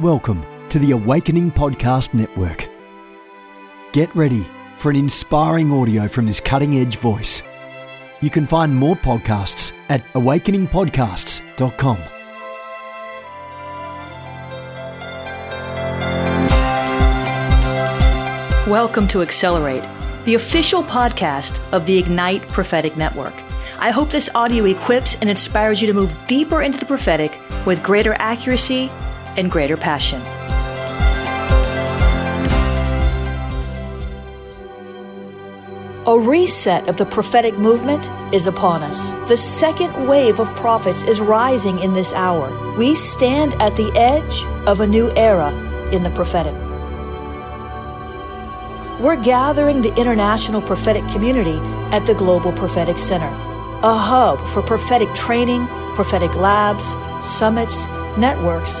Welcome to the Awakening Podcast Network. Get ready for an inspiring audio from this cutting edge voice. You can find more podcasts at awakeningpodcasts.com. Welcome to Accelerate, the official podcast of the Ignite Prophetic Network. I hope this audio equips and inspires you to move deeper into the prophetic with greater accuracy and greater passion. A reset of the prophetic movement is upon us. The second wave of prophets is rising in this hour. We stand at the edge of a new era in the prophetic. We're gathering the international prophetic community at the Global Prophetic Center, a hub for prophetic training, prophetic labs, summits, networks,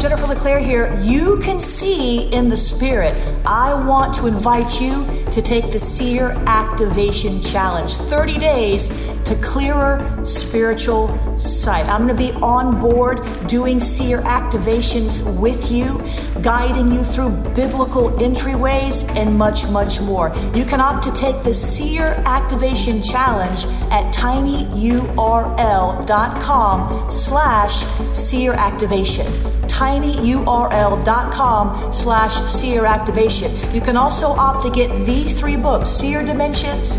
Jennifer LeClaire here. You can see in the spirit. I want to invite you to take the Seer Activation Challenge 30 days to clearer spiritual sight. I'm going to be on board doing seer activations with you, guiding you through biblical entryways, and much, much more. You can opt to take the Seer Activation Challenge at tinyurl.com slash seer activation tinyurl.com slash seer activation. You can also opt to get these three books, Seer Dimensions,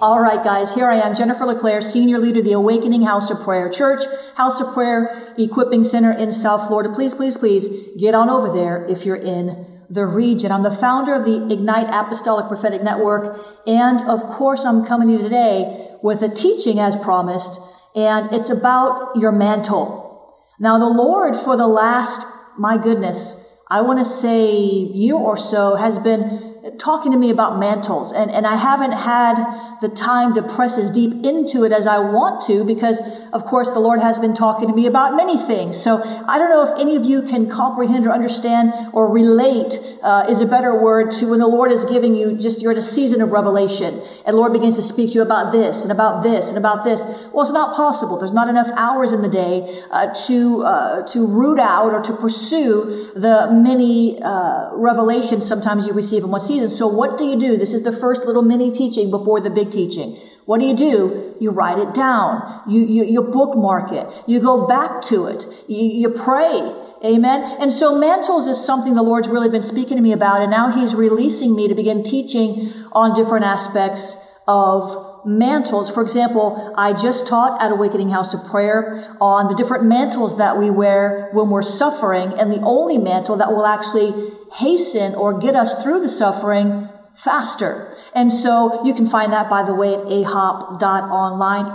All right, guys, here I am, Jennifer LeClaire, Senior Leader of the Awakening House of Prayer Church, House of Prayer Equipping Center in South Florida. Please, please, please get on over there if you're in the region. I'm the founder of the Ignite Apostolic Prophetic Network, and of course, I'm coming to you today with a teaching as promised, and it's about your mantle. Now, the Lord, for the last, my goodness, I want to say year or so, has been talking to me about mantles, and, and I haven't had the time to press as deep into it as I want to because, of course, the Lord has been talking to me about many things. So I don't know if any of you can comprehend or understand or relate uh, is a better word to when the Lord is giving you just you're in a season of revelation and Lord begins to speak to you about this and about this and about this. Well, it's not possible. There's not enough hours in the day uh, to uh, to root out or to pursue the many uh, revelations sometimes you receive in one season. So what do you do? This is the first little mini teaching before the big teaching. What do you do? You write it down. You, you, you bookmark it. You go back to it. You, you pray. Amen. And so mantles is something the Lord's really been speaking to me about. And now he's releasing me to begin teaching on different aspects of mantles. For example, I just taught at Awakening House of Prayer on the different mantles that we wear when we're suffering and the only mantle that will actually hasten or get us through the suffering faster. And so you can find that, by the way, at ahop.online,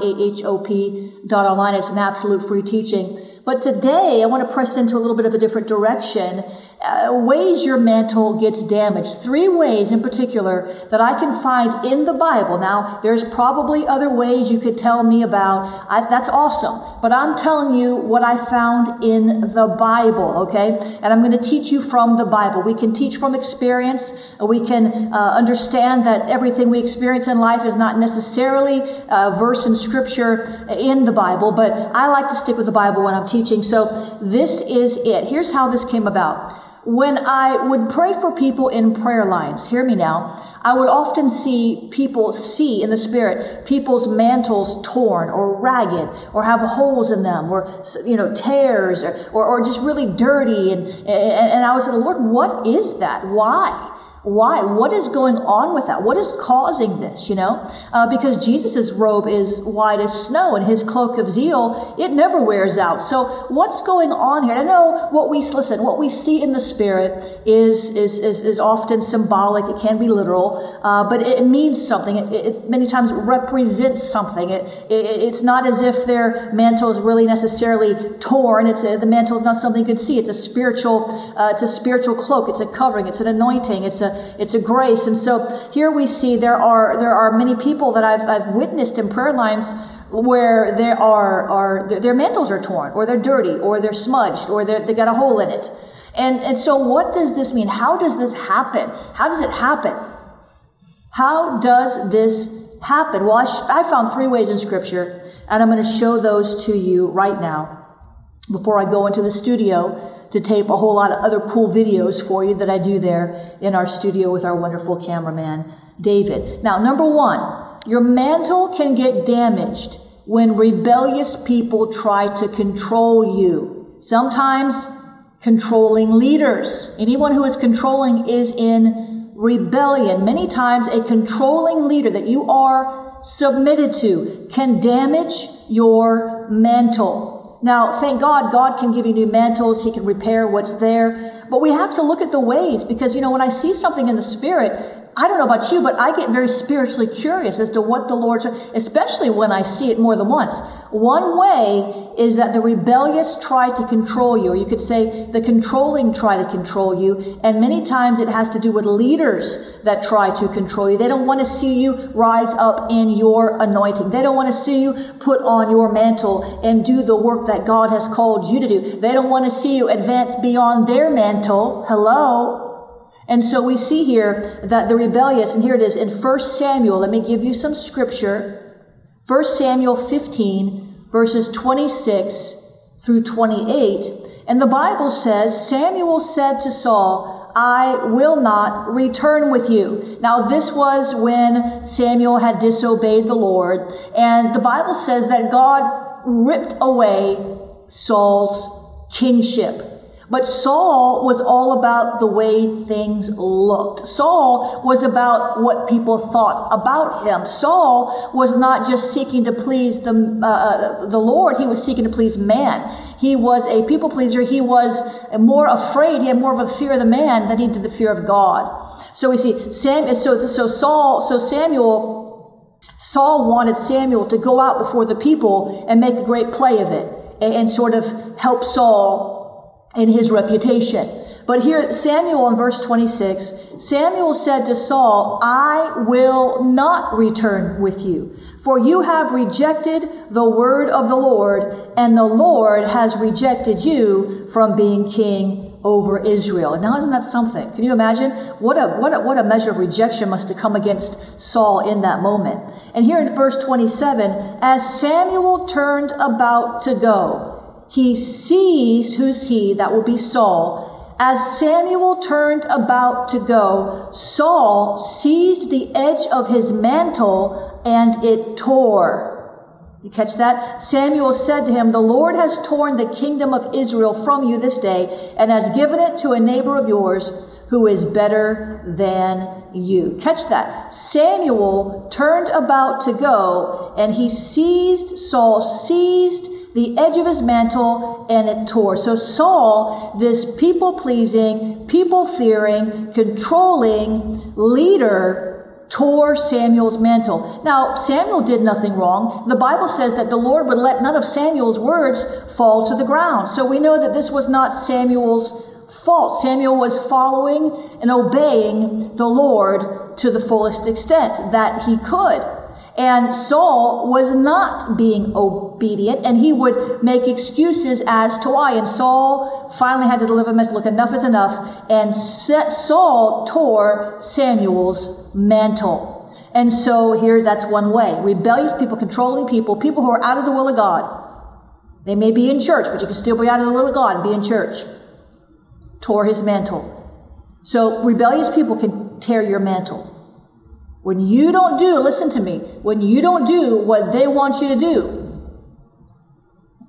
online. It's an absolute free teaching. But today I want to press into a little bit of a different direction uh, ways your mantle gets damaged. Three ways in particular that I can find in the Bible. Now, there's probably other ways you could tell me about. I, that's awesome. But I'm telling you what I found in the Bible, okay? And I'm going to teach you from the Bible. We can teach from experience. We can uh, understand that everything we experience in life is not necessarily a verse in scripture in the Bible, but I like to stick with the Bible when I'm teaching. So this is it. Here's how this came about. When I would pray for people in prayer lines, hear me now, I would often see people see in the spirit people's mantles torn or ragged or have holes in them or, you know, tears or, or, or just really dirty. And, and, and I was like, Lord, what is that? Why? Why? What is going on with that? What is causing this, you know? Uh, because Jesus' robe is white as snow and his cloak of zeal, it never wears out. So what's going on here? I know what we, listen, what we see in the Spirit is, is, is, is often symbolic. It can be literal, uh, but it, means something. It, it, many times represents something. It, it, it's not as if their mantle is really necessarily torn. It's a, the mantle is not something you can see. It's a spiritual, uh, it's a spiritual cloak. It's a covering. It's an anointing. It's a, it's a grace. And so here we see there are, there are many people that I've, I've witnessed in prayer lines where there are, are, their mantles are torn, or they're dirty, or they're smudged, or they're, they got a hole in it. And, and so what does this mean? How does this happen? How does it happen? How does this happen? Well, I, sh- I found three ways in scripture, and I'm going to show those to you right now before I go into the studio to tape a whole lot of other cool videos for you that I do there in our studio with our wonderful cameraman, David. Now, number one, your mantle can get damaged when rebellious people try to control you. Sometimes controlling leaders. Anyone who is controlling is in rebellion. Many times a controlling leader that you are submitted to can damage your mantle. Now, thank God, God can give you new mantles. He can repair what's there. But we have to look at the ways because, you know, when I see something in the spirit, I don't know about you, but I get very spiritually curious as to what the Lord, especially when I see it more than once. One way is that the rebellious try to control you, or you could say the controlling try to control you, and many times it has to do with leaders that try to control you. They don't want to see you rise up in your anointing. They don't want to see you put on your mantle and do the work that God has called you to do. They don't want to see you advance beyond their mantle. Hello? And so we see here that the rebellious, and here it is in 1 Samuel, let me give you some scripture. 1 Samuel 15, verses 26 through 28. And the Bible says, Samuel said to Saul, I will not return with you. Now, this was when Samuel had disobeyed the Lord. And the Bible says that God ripped away Saul's kingship. But Saul was all about the way things looked. Saul was about what people thought about him. Saul was not just seeking to please the, uh, uh, the Lord, he was seeking to please man. He was a people pleaser. He was more afraid. He had more of a fear of the man than he did the fear of God. So we see Sam, so, so Saul, so Samuel, Saul wanted Samuel to go out before the people and make a great play of it and, and sort of help Saul in his reputation. But here, Samuel in verse 26, Samuel said to Saul, I will not return with you, for you have rejected the word of the Lord, and the Lord has rejected you from being king over Israel. Now, isn't that something? Can you imagine? What a, what a, what a measure of rejection must have come against Saul in that moment. And here in verse 27, as Samuel turned about to go, he seized, who's he? That will be Saul. As Samuel turned about to go, Saul seized the edge of his mantle and it tore. You catch that? Samuel said to him, The Lord has torn the kingdom of Israel from you this day and has given it to a neighbor of yours who is better than you. Catch that. Samuel turned about to go and he seized, Saul seized the edge of his mantle and it tore. So Saul, this people pleasing, people fearing, controlling leader, tore Samuel's mantle. Now, Samuel did nothing wrong. The Bible says that the Lord would let none of Samuel's words fall to the ground. So we know that this was not Samuel's fault. Samuel was following and obeying the Lord to the fullest extent that he could. And Saul was not being obedient and he would make excuses as to why. And Saul finally had to deliver the message, look, enough is enough. And Saul tore Samuel's mantle. And so here, that's one way. Rebellious people, controlling people, people who are out of the will of God. They may be in church, but you can still be out of the will of God and be in church. Tore his mantle. So rebellious people can tear your mantle. When you don't do, listen to me, when you don't do what they want you to do,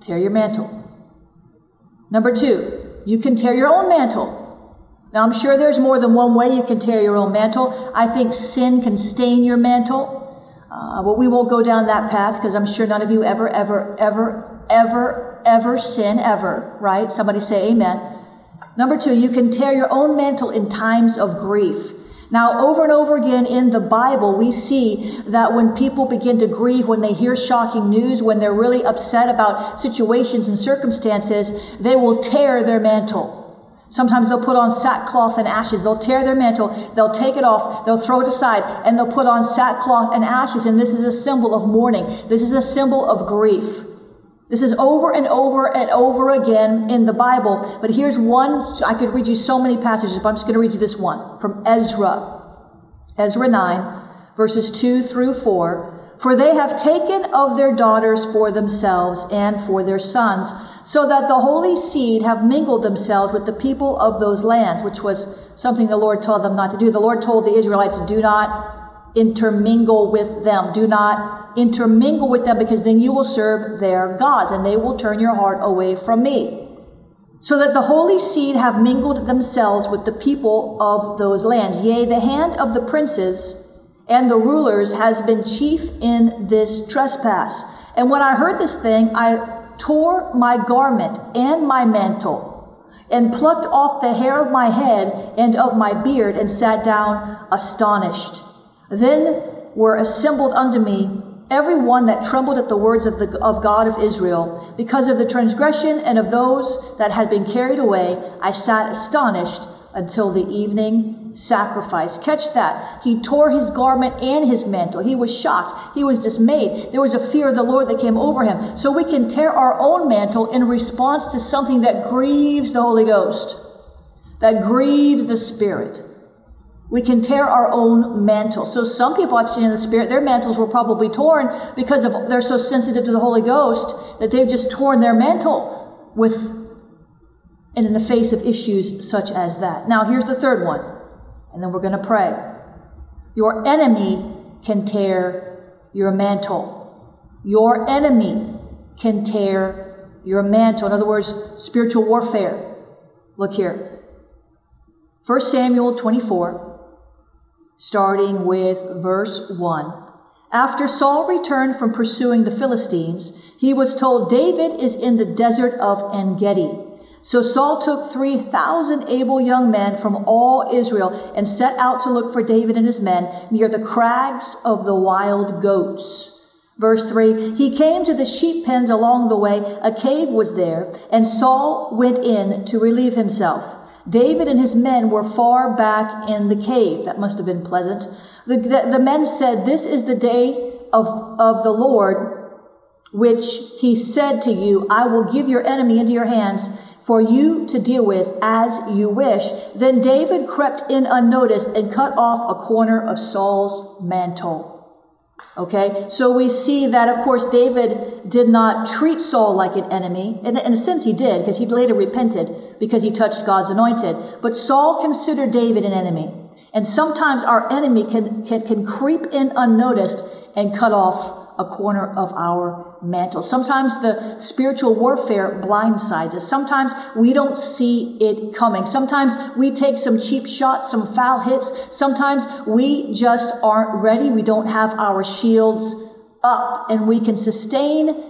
tear your mantle. Number two, you can tear your own mantle. Now, I'm sure there's more than one way you can tear your own mantle. I think sin can stain your mantle. Uh, but we won't go down that path because I'm sure none of you ever, ever, ever, ever, ever sin ever, right? Somebody say amen. Number two, you can tear your own mantle in times of grief. Now, over and over again in the Bible, we see that when people begin to grieve, when they hear shocking news, when they're really upset about situations and circumstances, they will tear their mantle. Sometimes they'll put on sackcloth and ashes. They'll tear their mantle. They'll take it off. They'll throw it aside and they'll put on sackcloth and ashes. And this is a symbol of mourning. This is a symbol of grief. This is over and over and over again in the Bible. But here's one. I could read you so many passages, but I'm just going to read you this one from Ezra. Ezra 9, verses 2 through 4. For they have taken of their daughters for themselves and for their sons, so that the holy seed have mingled themselves with the people of those lands, which was something the Lord told them not to do. The Lord told the Israelites, do not intermingle with them. Do not intermingle with them because then you will serve their gods and they will turn your heart away from me. So that the holy seed have mingled themselves with the people of those lands. Yea, the hand of the princes and the rulers has been chief in this trespass. And when I heard this thing, I tore my garment and my mantle and plucked off the hair of my head and of my beard and sat down astonished. Then were assembled unto me every one that trembled at the words of, the, of God of Israel. Because of the transgression and of those that had been carried away, I sat astonished until the evening sacrifice. Catch that. He tore his garment and his mantle. He was shocked. He was dismayed. There was a fear of the Lord that came over him. So we can tear our own mantle in response to something that grieves the Holy Ghost, that grieves the Spirit. We can tear our own mantle. So some people I've seen in the Spirit, their mantles were probably torn because of they're so sensitive to the Holy Ghost that they've just torn their mantle with and in the face of issues such as that. Now, here's the third one, and then we're going to pray. Your enemy can tear your mantle. Your enemy can tear your mantle. In other words, spiritual warfare. Look here. 1 Samuel 24, starting with verse 1. After Saul returned from pursuing the Philistines, he was told David is in the desert of En Gedi. So Saul took 3,000 able young men from all Israel and set out to look for David and his men near the crags of the wild goats. Verse 3 He came to the sheep pens along the way. A cave was there, and Saul went in to relieve himself. David and his men were far back in the cave. That must have been pleasant. The, the, the men said, This is the day of, of the Lord, which he said to you, I will give your enemy into your hands for you to deal with as you wish. Then David crept in unnoticed and cut off a corner of Saul's mantle. Okay, so we see that, of course, David did not treat Saul like an enemy. In, in a sense, he did, because he later repented because he touched God's anointed. But Saul considered David an enemy. And sometimes our enemy can, can, can creep in unnoticed and cut off a corner of our mantle. Sometimes the spiritual warfare blindsides us. Sometimes we don't see it coming. Sometimes we take some cheap shots, some foul hits. Sometimes we just aren't ready. We don't have our shields up and we can sustain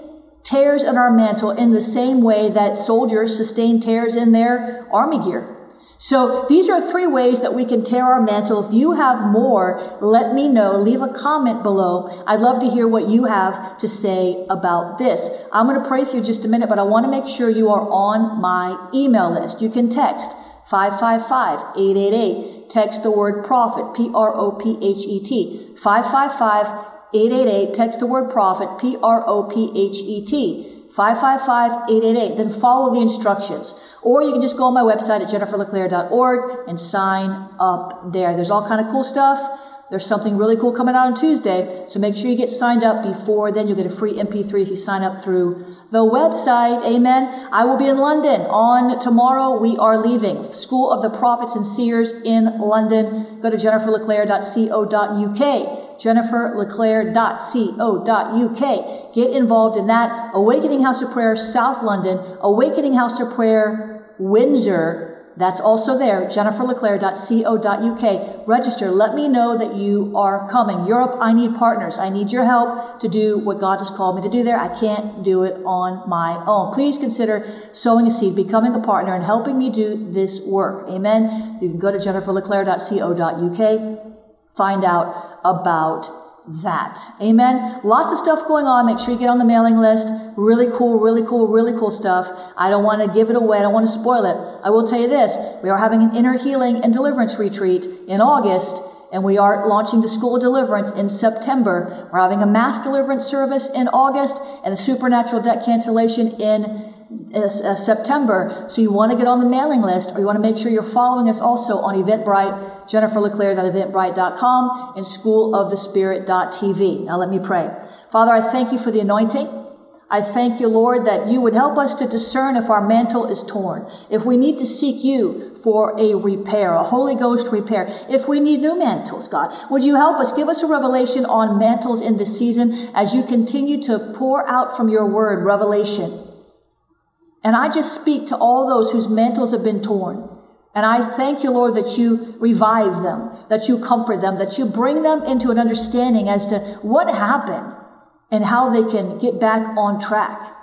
tears in our mantle in the same way that soldiers sustain tears in their army gear. So these are three ways that we can tear our mantle. If you have more, let me know. Leave a comment below. I'd love to hear what you have to say about this. I'm going to pray for you just a minute, but I want to make sure you are on my email list. You can text 555 888. Text the word prophet, P R O P H E T. 555 888. Text the word prophet, P R O P H E T. 555-888. Then follow the instructions. Or you can just go on my website at jenniferleclaire.org and sign up there. There's all kind of cool stuff. There's something really cool coming out on Tuesday, so make sure you get signed up before then. You'll get a free MP3 if you sign up through the website. Amen. I will be in London on tomorrow. We are leaving School of the Prophets and Seers in London. Go to jenniferleclaire.co.uk. jenniferleclaire.co.uk. Get involved in that. Awakening House of Prayer, South London. Awakening House of Prayer, Windsor. That's also there, jenniferleclaire.co.uk. Register. Let me know that you are coming. Europe, I need partners. I need your help to do what God has called me to do there. I can't do it on my own. Please consider sowing a seed, becoming a partner, and helping me do this work. Amen. You can go to jenniferleclaire.co.uk, find out about that. Amen. Lots of stuff going on. Make sure you get on the mailing list. Really cool, really cool, really cool stuff. I don't want to give it away. I don't want to spoil it. I will tell you this. We are having an inner healing and deliverance retreat in August. And we are launching the School of Deliverance in September. We're having a mass deliverance service in August and a supernatural debt cancellation in uh, uh, September. So you want to get on the mailing list or you want to make sure you're following us also on Eventbrite, jenniferleclaire.eventbrite.com and schoolofthespirit.tv. Now let me pray. Father, I thank you for the anointing. I thank you, Lord, that you would help us to discern if our mantle is torn, if we need to seek you for a repair, a Holy Ghost repair, if we need new mantles, God. Would you help us? Give us a revelation on mantles in this season as you continue to pour out from your word revelation and I just speak to all those whose mantles have been torn. And I thank you, Lord, that you revive them, that you comfort them, that you bring them into an understanding as to what happened and how they can get back on track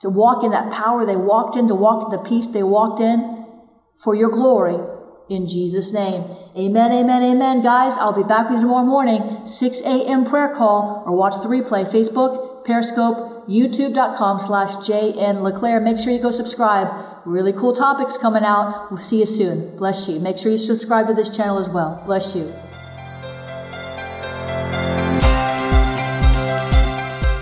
to walk in that power they walked in, to walk in the peace they walked in for your glory in Jesus' name. Amen, amen, amen. Guys, I'll be back with you tomorrow morning, 6 a.m. prayer call, or watch the replay, Facebook, Periscope, youtube.com slash JN LeClaire. Make sure you go subscribe. Really cool topics coming out. We'll see you soon. Bless you. Make sure you subscribe to this channel as well. Bless you.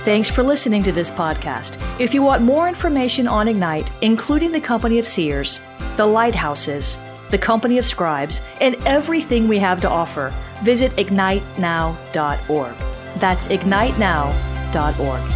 Thanks for listening to this podcast. If you want more information on Ignite, including the Company of Seers, the Lighthouses, the Company of Scribes, and everything we have to offer, visit ignitenow.org. That's ignitenow.org.